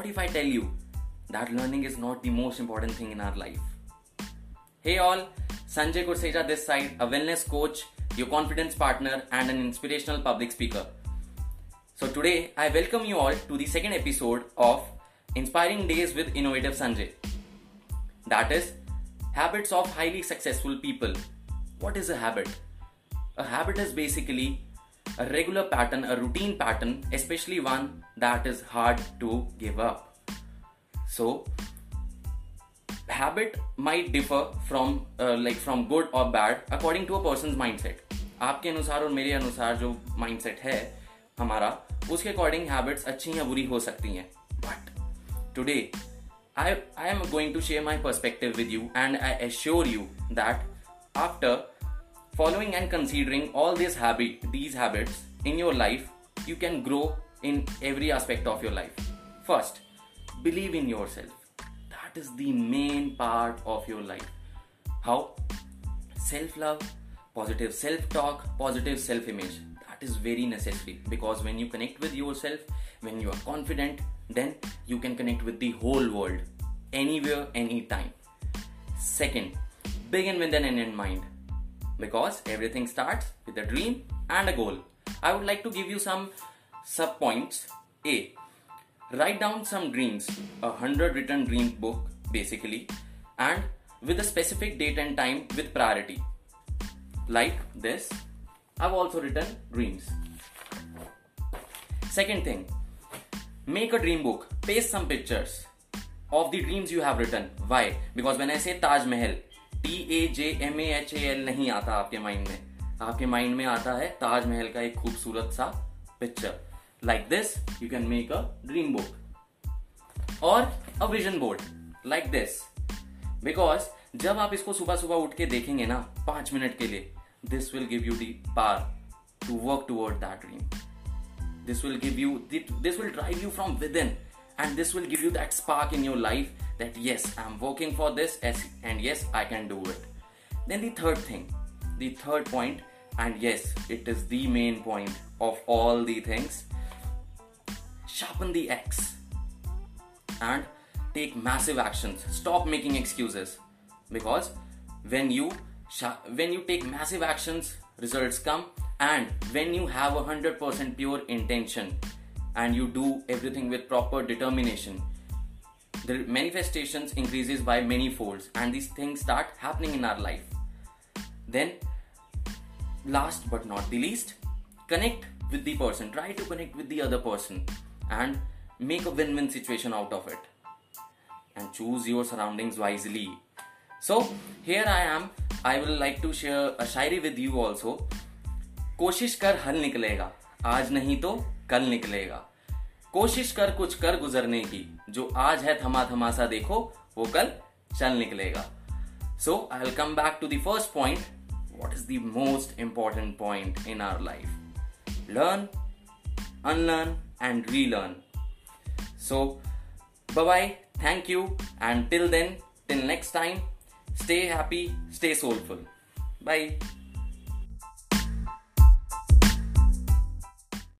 what if I tell you that learning is not the most important thing in our life? Hey all, Sanjay Kurseja this side, a wellness coach, your confidence partner, and an inspirational public speaker. So today I welcome you all to the second episode of Inspiring Days with Innovative Sanjay. That is habits of highly successful people. What is a habit? A habit is basically a regular pattern, a routine pattern, especially one that is hard to give up. So, habit might differ from uh, like from good or bad according to a person's mindset. आपके अनुसार और मेरे अनुसार जो mindset है हमारा उसके according habits अच्छी या बुरी हो सकती हैं but today I, I am going to share my perspective with you and I assure you that after following and considering all these habit these habits in your life you can grow in every aspect of your life. First believe in yourself. That is the main part of your life. How? Self love positive self talk positive self image that is very necessary because when you connect with yourself when you are confident then you can connect with the whole world anywhere anytime. Second begin with an end in mind because everything starts with a dream and a goal. I would like to give you some sub points. A. Write down some dreams, a hundred written dream book basically, and with a specific date and time with priority. Like this, I've also written dreams. Second thing, make a dream book, paste some pictures of the dreams you have written. Why? Because when I say Taj Mahal, T A J M A H A L नहीं आता आपके mind में। आपके mind में आता है ताजमहल का एक खूबसूरत सा picture like this you can make a dream book और a vision board like this because जब आप इसको सुबह सुबह उठ के देखेंगे ना, पाँच मिनट के लिए this will give you the power to work toward that dream this will give you this will drive you from within and this will give you that spark in your life that yes i'm working for this and yes i can do it. Then the third thing the third point and yes it is the main point of all the things. Sharpen the axe and take massive actions. Stop making excuses. Because when you when you take massive actions results come. And when you have a 100% pure intention and you do everything with proper determination the manifestations increases by many folds and these things start happening in our life then last but not the least connect with the person try to connect with the other person and make a win-win situation out of it and choose your surroundings wisely so here i am i will like to share a shayari with you also कोशिश कर हल निकलेगा आज नहीं तो कल निकलेगा कोशिश कर कुछ कर गुजरने की। जो आज है थमा थमा सा देखो, वो कल चल निकलेगा। So I will come back to the first point what is the most important point in our life learn unlearn and relearn so bye thank you and till then till next time stay happy stay soulful bye.